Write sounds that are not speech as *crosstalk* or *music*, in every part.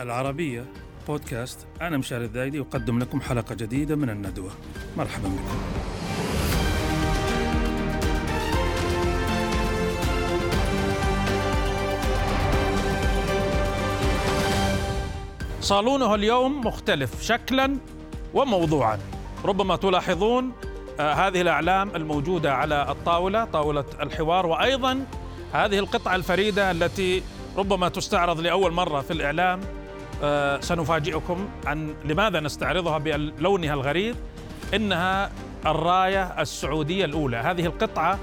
العربية بودكاست. أنا مشاري الذايدي أقدم لكم حلقة جديدة من الندوة. مرحبا بكم. صالونه اليوم مختلف شكلا وموضوعا. ربما تلاحظون آه هذه الأعلام الموجودة على الطاولة طاولة الحوار وأيضا هذه القطعة الفريدة التي ربما تستعرض لأول مرة في الإعلام. سنفاجئكم عن لماذا نستعرضها بلونها الغريب. إنها الراية السعودية الأولى. هذه القطعة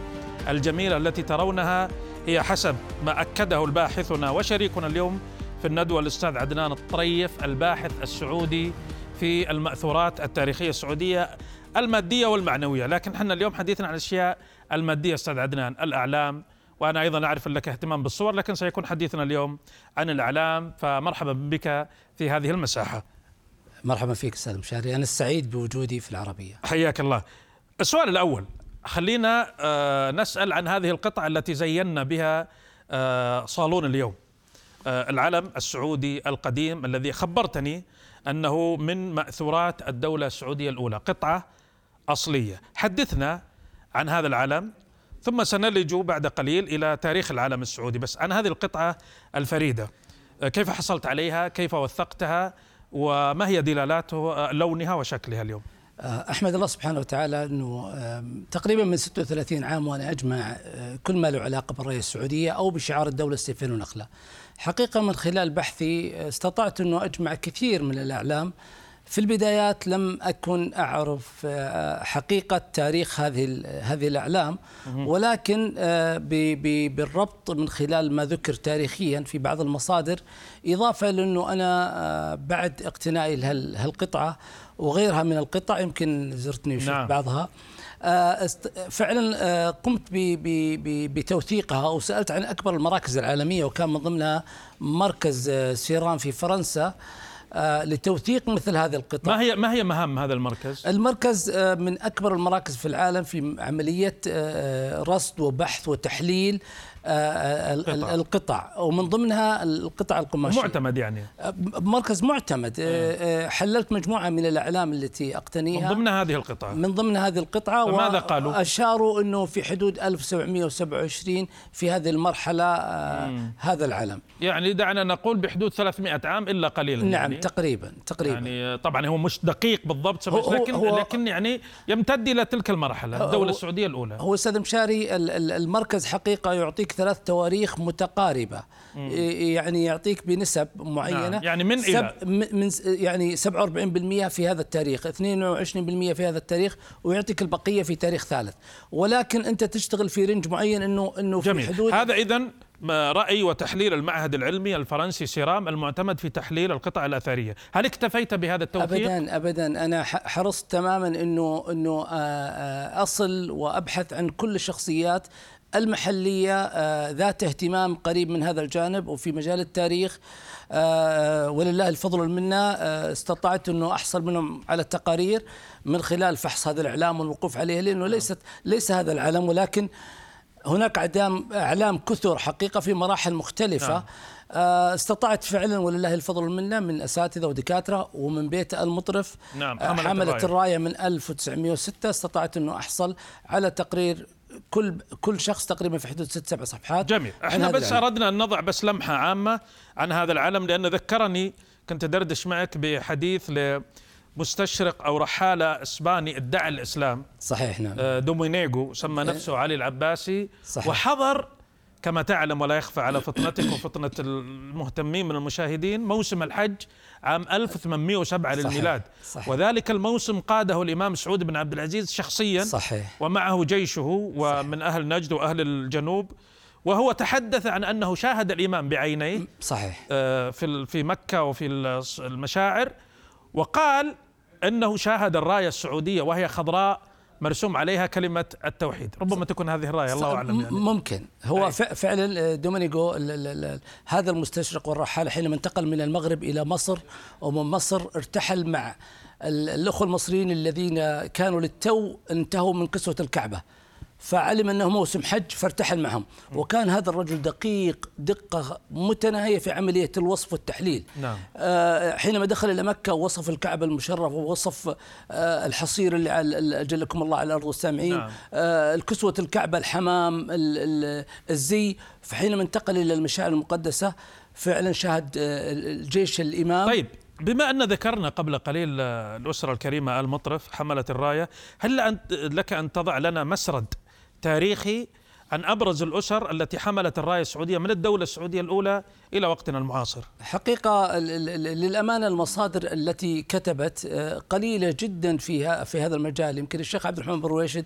الجميلة التي ترونها هي حسب ما أكده الباحثنا وشريكنا اليوم في الندوة الأستاذ عدنان الطريف الباحث السعودي في المأثورات التاريخية السعودية المادية والمعنوية. لكن إحنا اليوم حديثنا عن الأشياء المادية أستاذ عدنان. الأعلام وأنا أيضا أعرف لك اهتمام بالصور لكن سيكون حديثنا اليوم عن الإعلام. فمرحبا بك في هذه المساحة. مرحبا فيك أستاذ مشاري. أنا السعيد بوجودي في العربية. حياك الله. السؤال الأول خلينا آه نسأل عن هذه القطعة التي زينا بها آه صالون اليوم. آه العلم السعودي القديم الذي خبرتني أنه من مأثورات الدولة السعودية الأولى. قطعة أصلية. حدثنا عن هذا العلم ثم سنلج بعد قليل إلى تاريخ العالم السعودي. بس عن هذه القطعة الفريدة. كيف حصلت عليها؟ كيف وثقتها؟ وما هي دلالات لونها وشكلها اليوم؟ أحمد الله سبحانه وتعالى أنه تقريبا من 36 عام وأنا أجمع كل ما له علاقة بالرايه السعودية أو بشعار الدولة السيفين ونخله. حقيقة من خلال بحثي استطعت أنه أجمع كثير من الأعلام في البدايات لم أكن أعرف حقيقة تاريخ هذه هذه الإعلام ولكن بالربط من خلال ما ذكر تاريخيا في بعض المصادر إضافة لأنه أنا بعد اقتنائي لهالقطعه وغيرها من القطع يمكن زرتني وشفت نعم. بعضها فعلا قمت بتوثيقها وسالت عن أكبر المراكز العالمية وكان من ضمنها مركز سيران في فرنسا لتوثيق مثل هذه القطع ما هي ما هي مهام هذا المركز؟ المركز من أكبر المراكز في العالم في عملية رصد وبحث وتحليل القطع, القطع. ومن ضمنها القطع القماشيه معتمد يعني. مركز معتمد. حللت مجموعة من الإعلام التي أقتنيها. من ضمن هذه القطعة. من ضمن هذه القطعة. ماذا قالوا؟ أشاروا إنه في حدود 1727 في هذه المرحلة مم. هذا العلم. يعني دعنا نقول بحدود 300 عام إلا قليلا نعم يعني. تقريبا تقريبا. يعني طبعا هو مش دقيق بالضبط هو لكن هو لكن يعني يمتد إلى تلك المرحلة الدولة السعودية الأولى. هو أستاذ مشاري المركز حقيقة يعطيك ثلاث تواريخ متقاربة مم. يعني يعطيك بنسب معينة نعم. يعني من إلى من يعني 47% في هذا التاريخ 22% في هذا التاريخ ويعطيك البقية في تاريخ ثالث ولكن أنت تشتغل في range معين أنه أنه في جميل. حدود هذا إذا رأي وتحليل المعهد العلمي الفرنسي CIRAM المعتمد في تحليل القطع الأثرية هل اكتفيت بهذا التوثيق؟ أبدا أبدا أنا حرصت تماما أنه أنه أصل وأبحث عن كل الشخصيات المحلية ذات اهتمام قريب من هذا الجانب وفي مجال التاريخ ولله الفضل والمنة استطعت أنه أحصل منهم على التقارير من خلال فحص هذا الإعلام والوقوف عليه لأنه ليست ليس هذا العلم ولكن هناك أعلام أعلام كثر حقيقة في مراحل مختلفة نعم. استطعت فعلا ولله الفضل والمنة من أساتذة ودكاترة ومن بيت المطرف نعم. حملت الراية من 1906 استطعت أنه أحصل على تقرير كل كل شخص تقريبا في حدود ست سبع صفحات جميل إحنا بس العلم. أردنا أن نضع بس لمحة عامة عن هذا العلم لأنه ذكرني كنت أدردش معك بحديث لمستشرق أو رحالة إسباني ادعى الإسلام. صحيح نعم. دومينيغو سمى نفسه علي العباسي. صحيح. وحضر كما تعلم ولا يخفى على فطنتك وفطنة المهتمين من المشاهدين موسم الحج عام 1807 صحيح. للميلاد. صحيح. وذلك الموسم قاده الإمام سعود بن عبد العزيز شخصيا. صحيح. ومعه جيشه ومن أهل نجد وأهل الجنوب. وهو تحدث عن أنه شاهد الإمام بعينيه. صحيح. في في مكة وفي المشاعر. وقال أنه شاهد الراية السعودية وهي خضراء مرسوم عليها كلمة التوحيد ربما تكون هذه الراية الله أعلم يعني. ممكن هو أي. فعلا دومينيغو هذا المستشرق والرحالة حينما انتقل من المغرب إلى مصر ومن مصر ارتحل مع الأخوة المصريين الذين كانوا للتو انتهوا من قسوة الكعبة فعلم أنه موسم حج فارتحل معهم. وكان هذا الرجل دقيق دقة متناهية في عملية الوصف والتحليل. نعم. آه حينما دخل إلى مكة وصف الكعبة المشرفة ووصف آه الحصير اللي على اجلكم الله على الأرض والسامعين نعم. آه الكسوة الكعبة الحمام الزي. فحينما انتقل إلى المشاعر المقدسة فعلا شاهد الجيش الإمام. طيب بما أن ذكرنا قبل قليل آه، الأسرة الكريمة المطرف حملة الراية هل لك أن تضع لنا مسرد تاريخي عن أبرز الأسر التي حملت الراية السعودية من الدولة السعودية الأولى إلى وقتنا المعاصر. حقيقة للأمانة المصادر التي كتبت آه، قليلة جدا فيها في هذا المجال يمكن الشيخ عبد الرحمن بن رويشد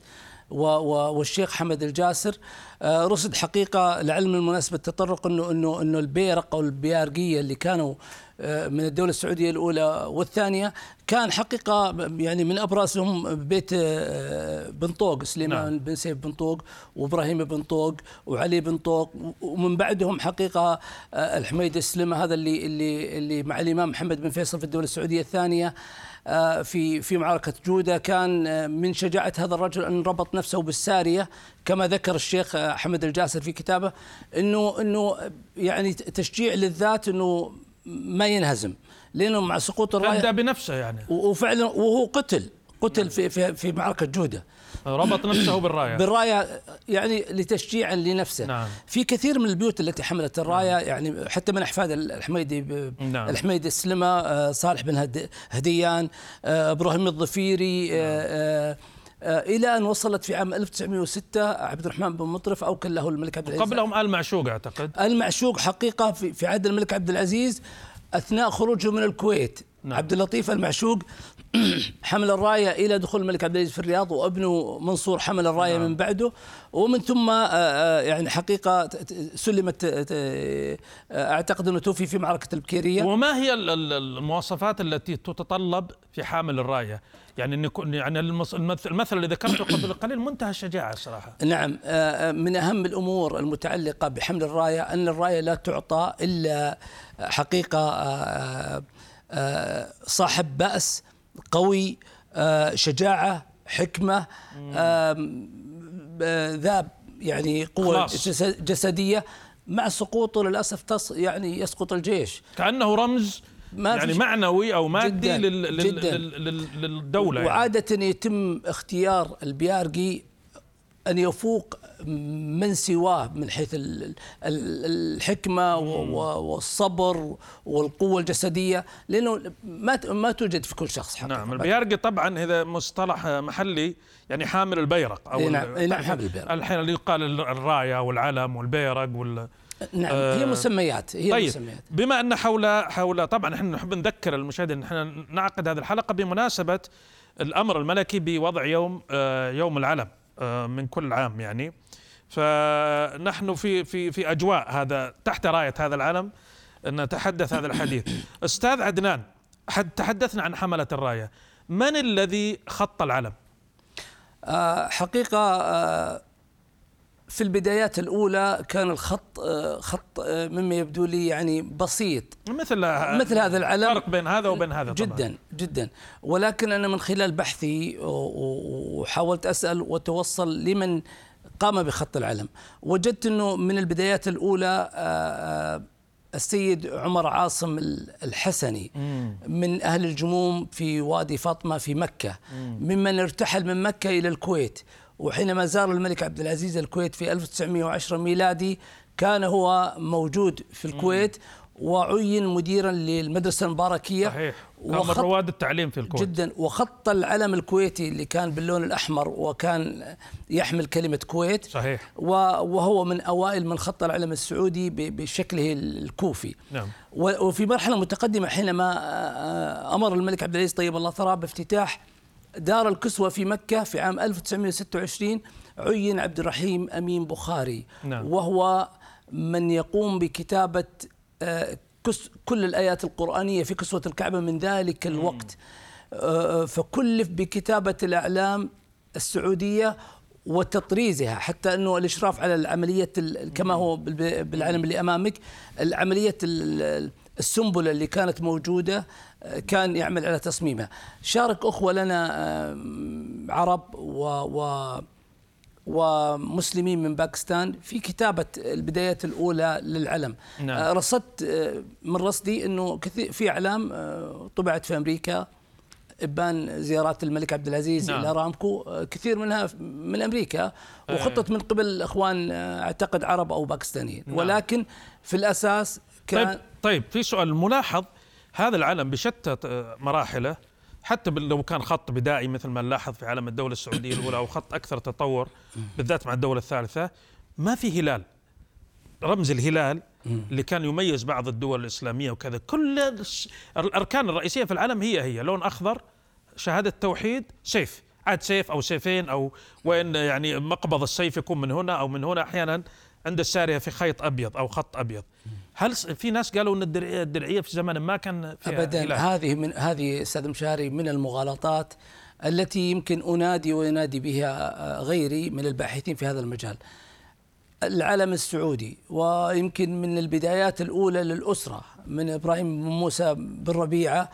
والشيخ حمد الجاسر آه، رصد حقيقة لعلم المناسبة التطرق انه انه إنه البيرق أو البيارقية اللي كانوا من الدولة السعودية الأولى والثانية كان حقيقة يعني من أبرزهم بيت آه، بن طوق سليمان نعم. بن سيف بن طوق وإبراهيم بن طوق وعلي بن طوق ومن بعدهم حقيقة الحميد السلمة هذا اللي اللي اللي مع الإمام محمد بن فيصل في الدولة السعودية الثانية آه، في في معركة جودة كان آه، من شجاعة هذا الرجل أن ربط نفسه بالسارية كما ذكر الشيخ آه، حمد الجاسر في كتابه أنه أنه يعني تشجيع للذات أنه ما ينهزم لأنه مع سقوط الراية أدى بنفسه يعني وفعلا وهو قتل قتل في في في معركة جودة ربط نفسه بالرايه بالرايه يعني لتشجيعا لنفسه نعم. في كثير من البيوت التي حملت الرايه نعم. يعني حتى من أحفاد الحميدي نعم. الحميدي السلمة آه، صالح بن هديان آه، إبراهيم الظفيري نعم. آه، إلى أن وصلت في عام 1906 عبد الرحمن بن مطرف اوكل له الملك عبد العزيز. قبلهم آل معشوق أعتقد. المعشوق حقيقة في, في عهد الملك عبد العزيز أثناء خروجه من الكويت. نعم. عبد اللطيف المعشوق *clears throat* حمل الراية إلى دخول الملك عبد العزيز في الرياض وابنه منصور حمل الراية نعم. من بعده ومن ثم آه، آه، يعني حقيقة سلمت آه، أعتقد أنه توفي في معركة البكيرية وما هي المواصفات التي تتطلب في حامل الراية؟ يعني إن يكون يعني المثل اللي ذكرته قبل قليل منتهى الشجاعة الصراحه. *clears throat* نعم من أهم الأمور المتعلقة بحمل الراية أن الراية لا تعطى إلا حقيقة صاحب بأس قوي آه، شجاعة حكمة ذا يعني قوة جسدية. مع سقوطه للأسف تص يعني يسقط الجيش. كأنه رمز ما يعني معنوي أو مادي جداً لل جداً. للدولة وعادة يعني. يتم اختيار البيارقي أن يفوق من سواه من حيث الحكمة والصبر والقوة الجسدية لأنه ما ما توجد في كل شخص حقيقة. نعم البيارقي طبعا هذا مصطلح محلي يعني حامل البيرق أو نعم نعم حامل البيرق. الحين اللي يقال الراية والعلم والبيرق وال نعم آه هي مسميات هي طيب مسميات. بما أن حول حول طبعا إحنا نحب نذكر المشاهدين إحنا نعقد هذه الحلقة بمناسبة الأمر الملكي بوضع يوم آه يوم العلم. من كل عام يعني. فنحن في في في أجواء هذا تحت راية هذا العلم نتحدث هذا الحديث. *coughs* أستاذ عدنان تحدثنا عن حملة الراية. من الذي خط العلم آه حقيقة آه في البدايات الأولى كان الخط آه، خط آه، مما يبدو لي يعني بسيط. مثل مثل هذا العلم فرق بين هذا وبين هذا طبعا. جدا جدا. ولكن أنا من خلال بحثي وحاولت أسأل وتوصل لمن قام بخط العلم. وجدت أنه من البدايات الأولى آه، السيد عمر عاصم الحسني من أهل الجموم في وادي فاطمة في مكة. ممن ارتحل من مكة إلى الكويت. وحينما زار الملك عبد العزيز الكويت في 1910 ميلادي كان هو موجود في الكويت وعين مديرا للمدرسة المباركية. صحيح. كان من رواد التعليم في الكويت. جدا. وخط العلم الكويتي اللي كان باللون الأحمر وكان يحمل كلمة كويت. صحيح. وهو من أوائل من خط العلم السعودي بشكله الكوفي. نعم. وفي مرحلة متقدمة حينما أمر الملك عبد العزيز طيب الله ثراه بافتتاح دار الكسوة في مكة في عام 1926 عين عبد الرحيم أمين بخاري. نعم. وهو من يقوم بكتابة آه، كل الآيات القرآنية في كسوة الكعبة من ذلك الوقت. آه، فكلف بكتابة الأعلام السعودية وتطريزها حتى إنه الإشراف على العملية كما هو بالعلم اللي امامك العملية السنبلة اللي كانت موجودة كان يعمل على تصميمها شارك أخوة لنا عرب و, و ومسلمين من باكستان في كتابة البدايات الأولى للعلم نعم. آه، رصدت آه، من رصدي أنه كثير في أعلام آه، طبعت في أمريكا إبان زيارات الملك عبد العزيز نعم. إلى رامكو كثير منها من أمريكا وخطت من قبل أخوان أعتقد عرب أو باكستانيين نعم. ولكن في الأساس كان طيب طيب في سؤال ملاحظ هذا العلم بشتى مراحله حتى لو كان خط بدائي مثل ما نلاحظ في علم الدولة السعودية الأولى أو خط أكثر تطور بالذات مع الدولة الثالثة ما في هلال. رمز الهلال اللي كان يميز بعض الدول الإسلامية وكذا كل الأركان الرئيسية في العالم هي هي لون أخضر شهادة توحيد سيف. عاد سيف أو سيفين أو وين يعني مقبض السيف يكون من هنا أو من هنا أحيانا عند السارية في خيط أبيض أو خط أبيض. هل في ناس قالوا إن الدرعية في زمن ما كان فيها ابدا إله. هذه من هذه أستاذ مشاري من المغالطات التي يمكن أنادي وينادي بها آه، غيري من الباحثين في هذا المجال. العلم السعودي ويمكن من البدايات الأولى للأسرة من إبراهيم بن موسى بن ربيعة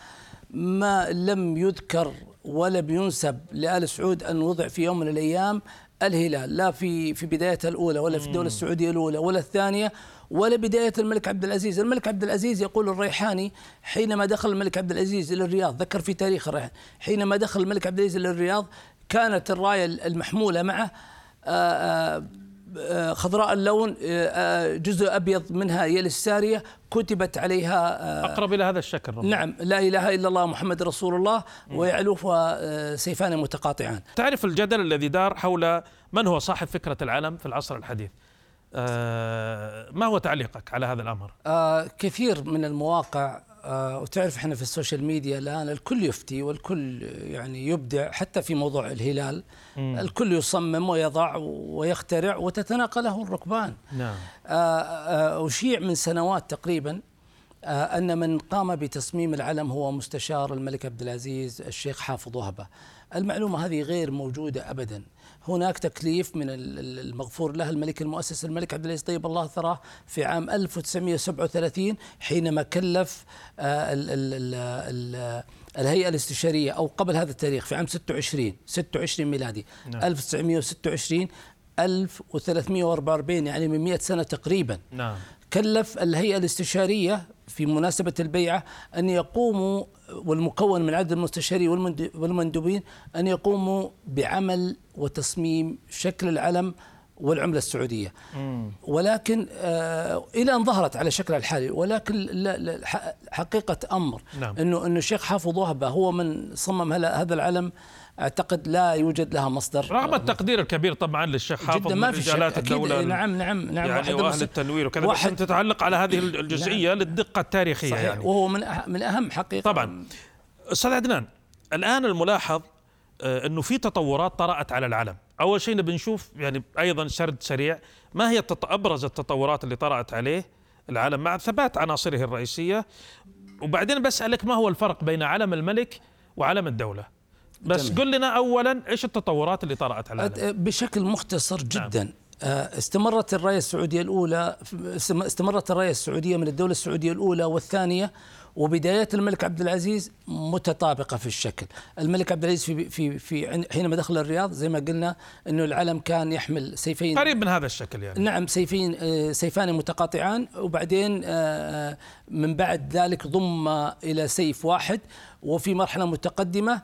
ما لم يذكر ولا بينسب لآل سعود أن وضع في يوم من الأيام الهلال لا في في بدايتها الأولى ولا في الدولة السعودية الأولى ولا الثانية ولا بداية الملك عبد العزيز. الملك عبد العزيز يقول الريحاني حينما دخل الملك عبد العزيز إلى الرياض ذكر في تاريخ الريحاني حينما دخل الملك عبد العزيز إلى الرياض كانت الراية المحمولة معه آه، آه، خضراء اللون آه، جزء أبيض منها يلي السارية كتبت عليها أقرب إلى هذا الشكل ربما. نعم لا إله إلا الله محمد رسول الله ويعلوفها سيفان متقاطعان. تعرف الجدل الذي دار حول من هو صاحب فكرة العلم في العصر الحديث؟ ما هو تعليقك على هذا الأمر؟ آه كثير من المواقع آه وتعرف إحنا في السوشيال ميديا الآن الكل يفتي والكل يعني يبدع حتى في موضوع الهلال مم. الكل يصمم ويضع ويخترع وتتناقله الركبان نعم آه آه أشيع من سنوات تقريبا آه أن من قام بتصميم العلم هو مستشار الملك عبد العزيز الشيخ حافظ وهبة المعلومة هذه غير موجودة أبدا هناك تكليف من المغفور له الملك المؤسس الملك عبد العزيز طيب الله ثراه في عام 1937 حينما كلف آه، ال ال ال الهيئة الاستشارية أو قبل هذا التاريخ في عام 26 26 ميلادي نعم. 1926 1344 يعني من 100 سنة تقريبا نعم. كلف الهيئة الاستشارية في مناسبة البيعة أن يقوموا والمكون من عدد المستشارين والمندوبين أن يقوموا بعمل وتصميم شكل العلم والعملة السعودية مم. ولكن آه إلى أن ظهرت على شكلها الحالي ولكن لا لا حقيقة أمر نعم. أنه أنه الشيخ حافظ وهبة هو من صمم هذا العلم أعتقد لا يوجد لها مصدر. رغم التقدير الكبير طبعا للشيخ حافظ ما في رجالات الدولة نعم نعم نعم. يعني واهل التنوير وكذا بس تتعلق على هذه الجزئية نعم. للدقة التاريخية صحيح. يعني. وهو من من أهم حقيقة. طبعا. أستاذ عدنان الآن الملاحظ آه، إنه في تطورات طرأت على العلم أول شيء نبي نشوف يعني أيضا سرد سريع ما هي أبرز التطورات اللي طرأت عليه العلم مع ثبات عناصره الرئيسية. وبعدين بسألك ما هو الفرق بين علم الملك وعلم الدولة؟ بس قل لنا اولا إيش التطورات اللي طرأت على بشكل مختصر نعم. جدا. نعم. استمرت الرايه السعودية الأولى استمرت الرايه السعودية من الدولة السعودية الأولى والثانية وبدايات الملك عبد العزيز متطابقة في الشكل، الملك عبد العزيز في في في حينما دخل الرياض زي ما قلنا إنه العلم كان يحمل سيفين. قريب من هذا الشكل يعني. نعم سيفين آه، سيفان متقاطعان وبعدين آه، من بعد ذلك ضم إلى سيف واحد وفي مرحلة متقدمة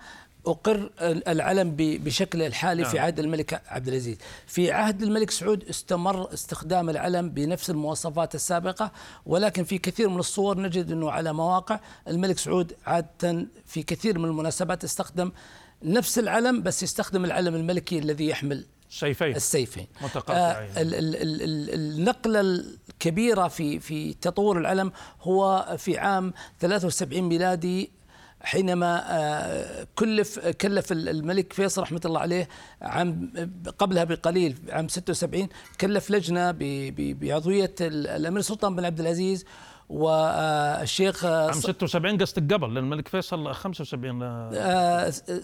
أقر العلم بشكله الحالي نعم. في عهد الملك عبد العزيز. في عهد الملك سعود استمر استخدام العلم بنفس المواصفات السابقة ولكن في كثير من الصور نجد أنه على مواقع الملك سعود عادة في كثير من المناسبات استخدم نفس العلم بس يستخدم العلم الملكي الذي يحمل سيفين. السيفين. متقاطعين آه النقلة الكبيرة في في تطور العلم هو في عام 73 ميلادي حينما آه، كلف كلف الملك فيصل رحمة الله عليه عام قبلها بقليل عام 76 كلف لجنة بعضوية الأمير سلطان بن عبد العزيز والشيخ آه، عام 76 قصدك قبل لأن الملك فيصل 75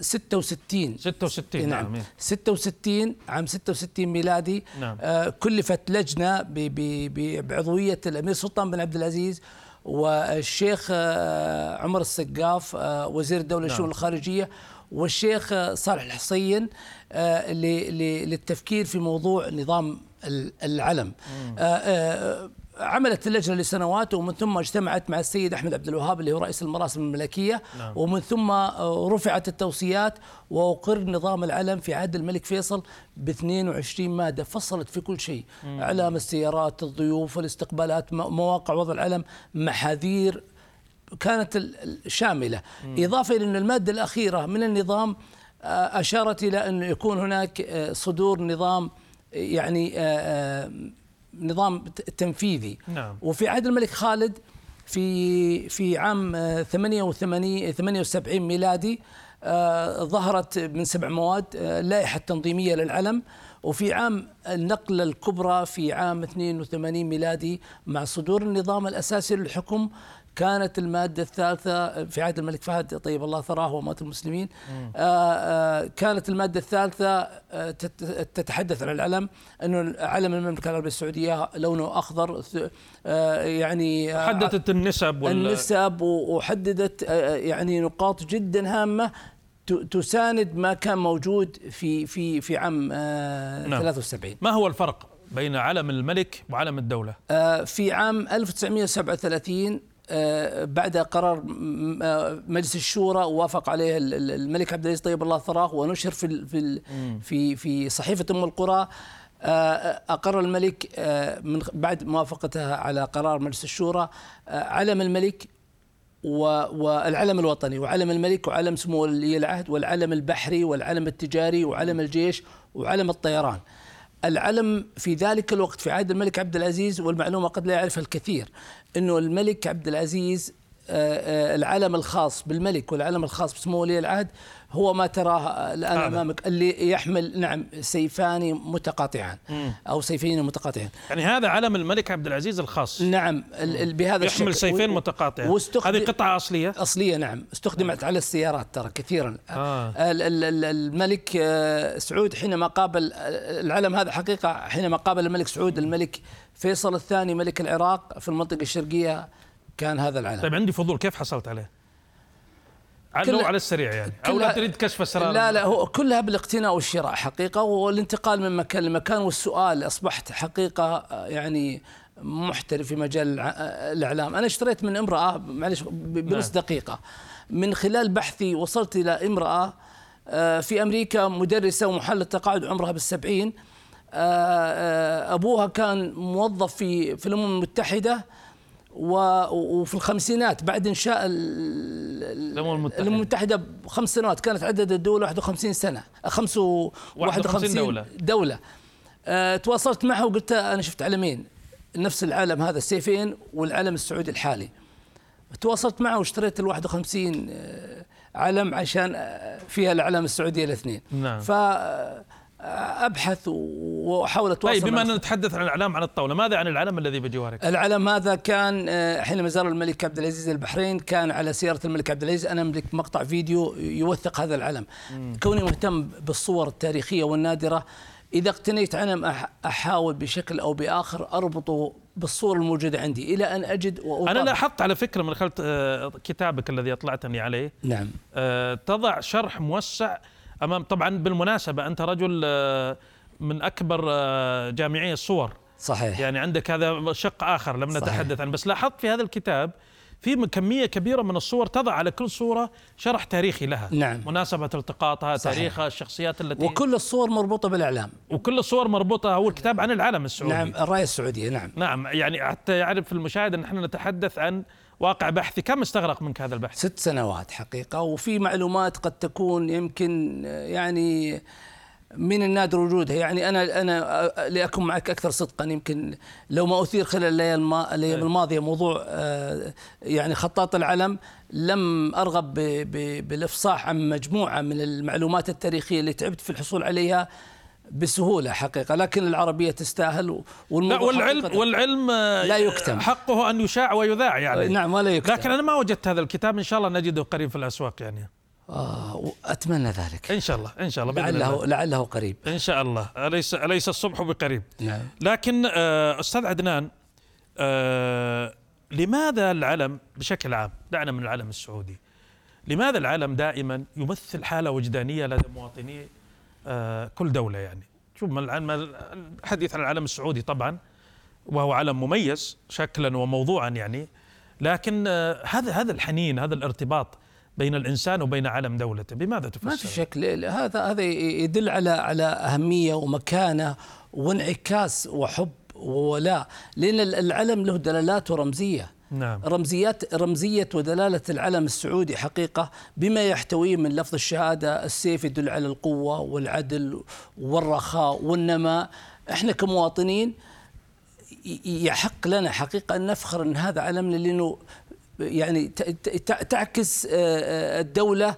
66 66 نعم, نعم. 66 عام 66 ميلادي نعم. آه، كلفت لجنة بعضوية الأمير سلطان بن عبد العزيز والشيخ آه، عمر السقاف آه، وزير الدولة نعم. الشؤون الخارجية والشيخ صالح الحصين آه، للتفكير في موضوع نظام العلم عملت اللجنة لسنوات ومن ثم اجتمعت مع السيد أحمد عبد الوهاب اللي هو رئيس المراسم الملكية. نعم. ومن ثم رفعت التوصيات وأقر نظام العلم في عهد الملك فيصل ب 22 مادة. فصلت في كل شيء إعلام السيارات الضيوف الاستقبالات مواقع وضع العلم محاذير كانت شاملة. إضافة إلى أن المادة الأخيرة من النظام آه، أشارت إلى انه يكون هناك آه، صدور نظام يعني آه، نظام تنفيذي نعم. وفي عهد الملك خالد في في عام 88 78 ميلادي آه، ظهرت من سبع مواد اللائحه آه، التنظيميه للعلم وفي عام النقلة الكبرى في عام 82 ميلادي مع صدور النظام الأساسي للحكم كانت المادة الثالثة في عهد الملك فهد طيب الله ثراه ومات المسلمين آه آه كانت المادة الثالثة آه تتحدث عن العلم أنه علم المملكة العربية السعودية لونه أخضر يعني حددت النسب النسب وحددت يعني نقاط جدا هامة تساند ما كان موجود في في في عام نعم. 73 ما هو الفرق بين علم الملك وعلم الدولة؟ في عام 1937 آه، بعد قرار آه، مجلس الشورى وافق عليه الملك عبد العزيز طيب الله ثراه ونشر في في في في صحيفة أم القرى. آه، أقر الملك من بعد موافقته على قرار مجلس الشورى علم الملك والعلم الوطني وعلم الملك وعلم سمو ولي العهد والعلم البحري والعلم التجاري وعلم الجيش وعلم الطيران. العلم في ذلك الوقت في عهد الملك عبد العزيز والمعلومة قد لا يعرفها الكثير أنه الملك عبد العزيز العلم الخاص بالملك والعلم الخاص بسمو ولي العهد هو ما تراه الآن أمامك اللي يحمل نعم سيفان متقاطعان أو سيفين متقاطعين يعني هذا علم الملك عبد العزيز الخاص. نعم بهذا الشكل. يحمل سيفين متقاطعين هذه قطعة أصلية؟ أصلية نعم. استخدمت على السيارات ترى كثيرا. آه. الملك آه، سعود حينما قابل العلم هذا حقيقة حينما قابل الملك سعود الملك فيصل الثاني ملك العراق في المنطقة الشرقية كان هذا العلم طيب عندي فضول كيف حصلت عليه؟ عنه على السريع يعني. أو لا تريد كشف اسرار لا لا هو كلها بالاقتناء والشراء حقيقة والانتقال من مكان لمكان والسؤال أصبحت حقيقة يعني محترف في مجال الإعلام. أنا اشتريت من امرأة معلش بنص نعم. دقيقة. من خلال بحثي وصلت إلى امرأة آه، في أمريكا مدرسة ومحلله تقاعد عمرها بالسبعين. آه، آه، أبوها كان موظف في في الأمم المتحدة. وفي الخمسينات بعد إنشاء الامم المتحده الأمم المتحدة. بخمس سنوات كانت عدد الدول 51 سنة 51 دولة. دولة. أه تواصلت معها وقلت أنا شفت علمين نفس العلم هذا السيفين والعلم السعودي الحالي. تواصلت معه واشتريت ال 51 آه، علم عشان آه، فيها الأعلام السعودية الاثنين. نعم. ف أبحث وأحاول أتواصل طيب بما أننا نتحدث عن الإعلام عن الطاولة، ماذا عن العلم الذي بجوارك؟ العلم هذا كان آه، حينما زار الملك عبد العزيز البحرين كان على سيارة الملك عبد العزيز أنا أملك مقطع فيديو يوثق هذا العلم. مم. كوني مهتم بالصور التاريخية والنادرة إذا اقتنيت علم أحاول بشكل أو بآخر أربطه بالصور الموجودة عندي إلى أن أجد وأطلع. أنا لاحظت على فكرة من خلال آه، كتابك الذي أطلعتني عليه نعم آه، تضع شرح موسع امام طبعا بالمناسبة أنت رجل آه، من أكبر آه، جامعي الصور. صحيح. يعني عندك هذا شق آخر لم نتحدث عنه. بس لاحظت في هذا الكتاب في كمية كبيرة من الصور تضع على كل صورة شرح تاريخي لها. نعم. مناسبة التقاطها صحيح. تاريخها الشخصيات التي وكل الصور مربوطة بالإعلام. وكل الصور مربوطة هو الكتاب عن العالم السعودي. نعم الراية السعودية نعم. نعم يعني حتى يعرف المشاهد أن إحنا نتحدث عن واقع بحثي كم استغرق منك هذا البحث؟ ست سنوات حقيقة وفي معلومات قد تكون يمكن يعني من النادر وجودها. يعني أنا أنا لأكون معك أكثر صدقا. يمكن لو ما أثير خلال الأيام الماضية موضوع آه، يعني خطاط العلم لم أرغب بالإفصاح عن مجموعة من المعلومات التاريخية اللي تعبت في الحصول عليها بسهولة حقيقة. لكن العربية تستاهل لا والعلم والعلم لا يكتم. حقه أن يشاع ويذاع يعني. نعم ولا يكتم. لكن أنا ما وجدت هذا الكتاب. إن شاء الله نجده قريب في الأسواق يعني. آه أتمنى ذلك. إن شاء الله إن شاء الله لعله لعله قريب. إن شاء الله. اليس أليس الصبح بقريب؟ نعم. لكن آه أستاذ عدنان آه لماذا العلم بشكل عام؟ دعنا من العلم السعودي. لماذا العلم دائما يمثل حالة وجدانية لدى مواطني آه، كل دولة يعني؟ شوف الحديث عن العلم السعودي طبعا وهو علم مميز شكلا وموضوعا يعني لكن آه، هذا هذا الحنين هذا الارتباط بين الإنسان وبين علم دولته بماذا تفسر؟ ما في شك هذا هذا يدل على على أهمية ومكانة وانعكاس وحب وولاء لأن العلم له دلالات ورمزيه نعم. رمزيات رمزية ودلالة العلم السعودي حقيقة بما يحتويه من لفظ الشهادة السيف يدل على القوة والعدل والرخاء والنماء. إحنا كمواطنين يحق لنا حقيقة أن نفخر أن هذا علمنا لأنه يعني تعكس آه، آه، الدولة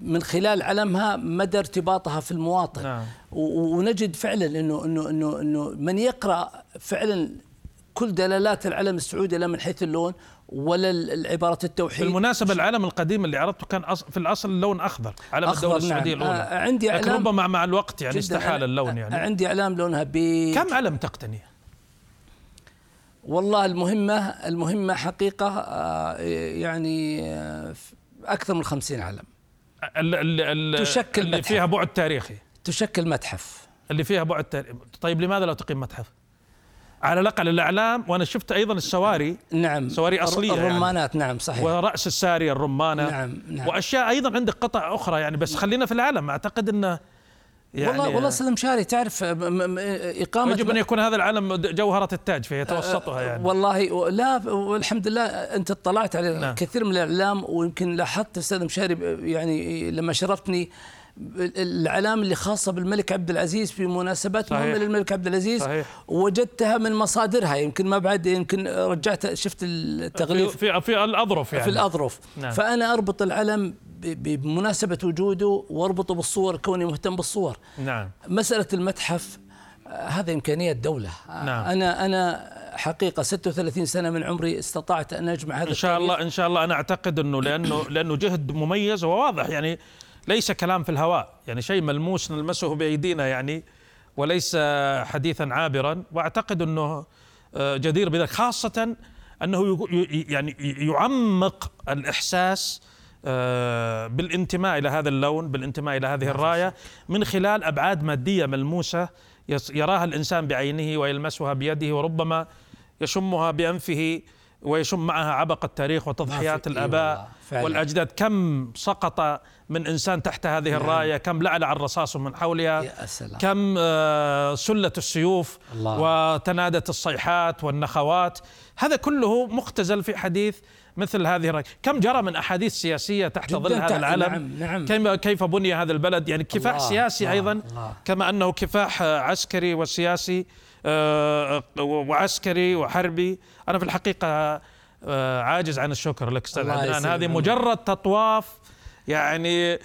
من خلال علمها مدى ارتباطها في المواطن نعم. ونجد فعلا إنه إنه إنه إنه من يقرأ فعلا كل دلالات العلم السعودي لا من حيث اللون ولا العبارة التوحيد بالمناسبة العلم القديم اللي عرضته كان في الأصل اللون أخضر علم أخضر الدولة السعودية نعم. الأولى آه عندي لكن ربما مع الوقت يعني استحال اللون يعني عندي أعلام لونها بيج كم علم تقتني؟ والله المهمة المهمة حقيقة آه يعني آه أكثر من خمسين علم. ال ال ال تشكل اللي متحف. فيها بعد تاريخي. تشكل متحف. اللي فيها بعد تاريخي. طيب لماذا لا تقيم متحف؟ على الأقل الأعلام وأنا شفت أيضا السواري. نعم. سواري أصلية يعني. الرمانات يعني. نعم صحيح. ورأس السارية الرمانة. نعم, نعم. وأشياء أيضا عندك قطع أخرى يعني بس خلينا في العلم. أعتقد انه يعني والله والله سلم شاري تعرف إقامة يجب أن يكون هذا العلم جوهرة التاج فيتوسطها يعني والله لا والحمد لله أنت اطلعت على نعم. كثير من الإعلام ويمكن لاحظت أستاذ مشاري يعني لما شرفتني الإعلام اللي خاصة بالملك عبد العزيز في مناسبات مهمة للملك عبد العزيز صحيح. وجدتها من مصادرها يمكن ما بعد يمكن رجعت شفت التغليف في في الأظرف يعني في الأظرف نعم. فأنا أربط العلم بمناسبة وجوده واربطه بالصور كوني مهتم بالصور. نعم. مسألة المتحف هذا إمكانية الدولة نعم. أنا أنا حقيقة 36 سنة من عمري استطعت أن أجمع هذا إن شاء الله إن شاء الله أنا أعتقد إنه لأنه لأنه جهد مميز وواضح. يعني ليس كلام في الهواء. يعني شيء ملموس نلمسه بأيدينا يعني وليس حديثا عابرا. وأعتقد إنه آه، جدير بذلك خاصة أنه يعني يعمق الإحساس آه، بالانتماء إلى هذا اللون بالانتماء إلى هذه الراية من خلال أبعاد مادية ملموسة يراها الإنسان بعينه ويلمسها بيده وربما يشمها بأنفه ويشم معها عبق التاريخ وتضحيات الأباء والأجداد كم سقط من إنسان تحت هذه نعم. الراية كم لعلع الرصاص من حولها يا سلام. كم آه، سلت السيوف الله. وتنادت الصيحات والنخوات هذا كله مختزل في حديث مثل هذه الرايه كم جرى من أحاديث سياسية تحت ظل هذا العلم نعم نعم. كيف بني هذا البلد؟ يعني كفاح الله سياسي الله أيضا الله. كما أنه كفاح عسكري وسياسي آه، وعسكري وحربي. أنا في الحقيقة آه، عاجز عن الشكر لك أستاذ عدنان. هذه مجرد تطواف يعني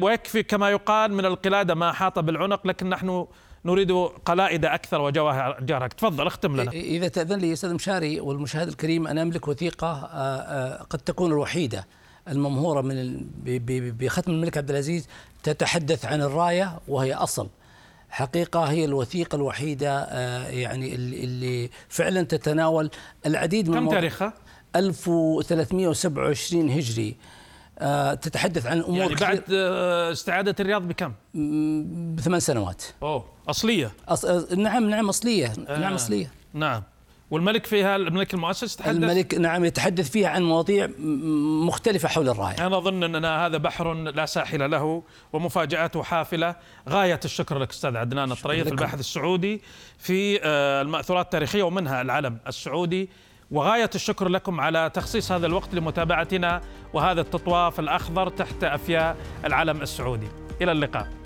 ويكفي كما يقال من القلادة ما احاط بالعنق لكن نحن نريد قلائد أكثر وجواهر تفضل اختم لنا. إذا تأذن لي أستاذ مشاري والمشاهد الكريم أنا أملك وثيقة آه، قد تكون الوحيدة الممهورة من بختم الملك عبد العزيز تتحدث عن الراية وهي أصل. حقيقة هي الوثيقة الوحيدة يعني اللي فعلا تتناول العديد من كم تاريخها؟ 1327 هجري. تتحدث عن أمور يعني بعد آه، استعادة الرياض بكم؟ بثمان سنوات. أوه أصلية؟ أص... نعم نعم أصلية. آه. نعم أصلية. نعم. والملك فيها الملك المؤسس تحدث؟ الملك نعم يتحدث فيها عن مواضيع مختلفة حول الراية أنا أظن أننا هذا بحر لا ساحل له ومفاجآته حافلة غاية الشكر لك أستاذ عدنان الطريف الباحث السعودي في آه، المأثورات التاريخية ومنها العلم السعودي. وغاية الشكر لكم على تخصيص هذا الوقت لمتابعتنا وهذا التطواف الأخضر تحت أفياء العلم السعودي. إلى اللقاء.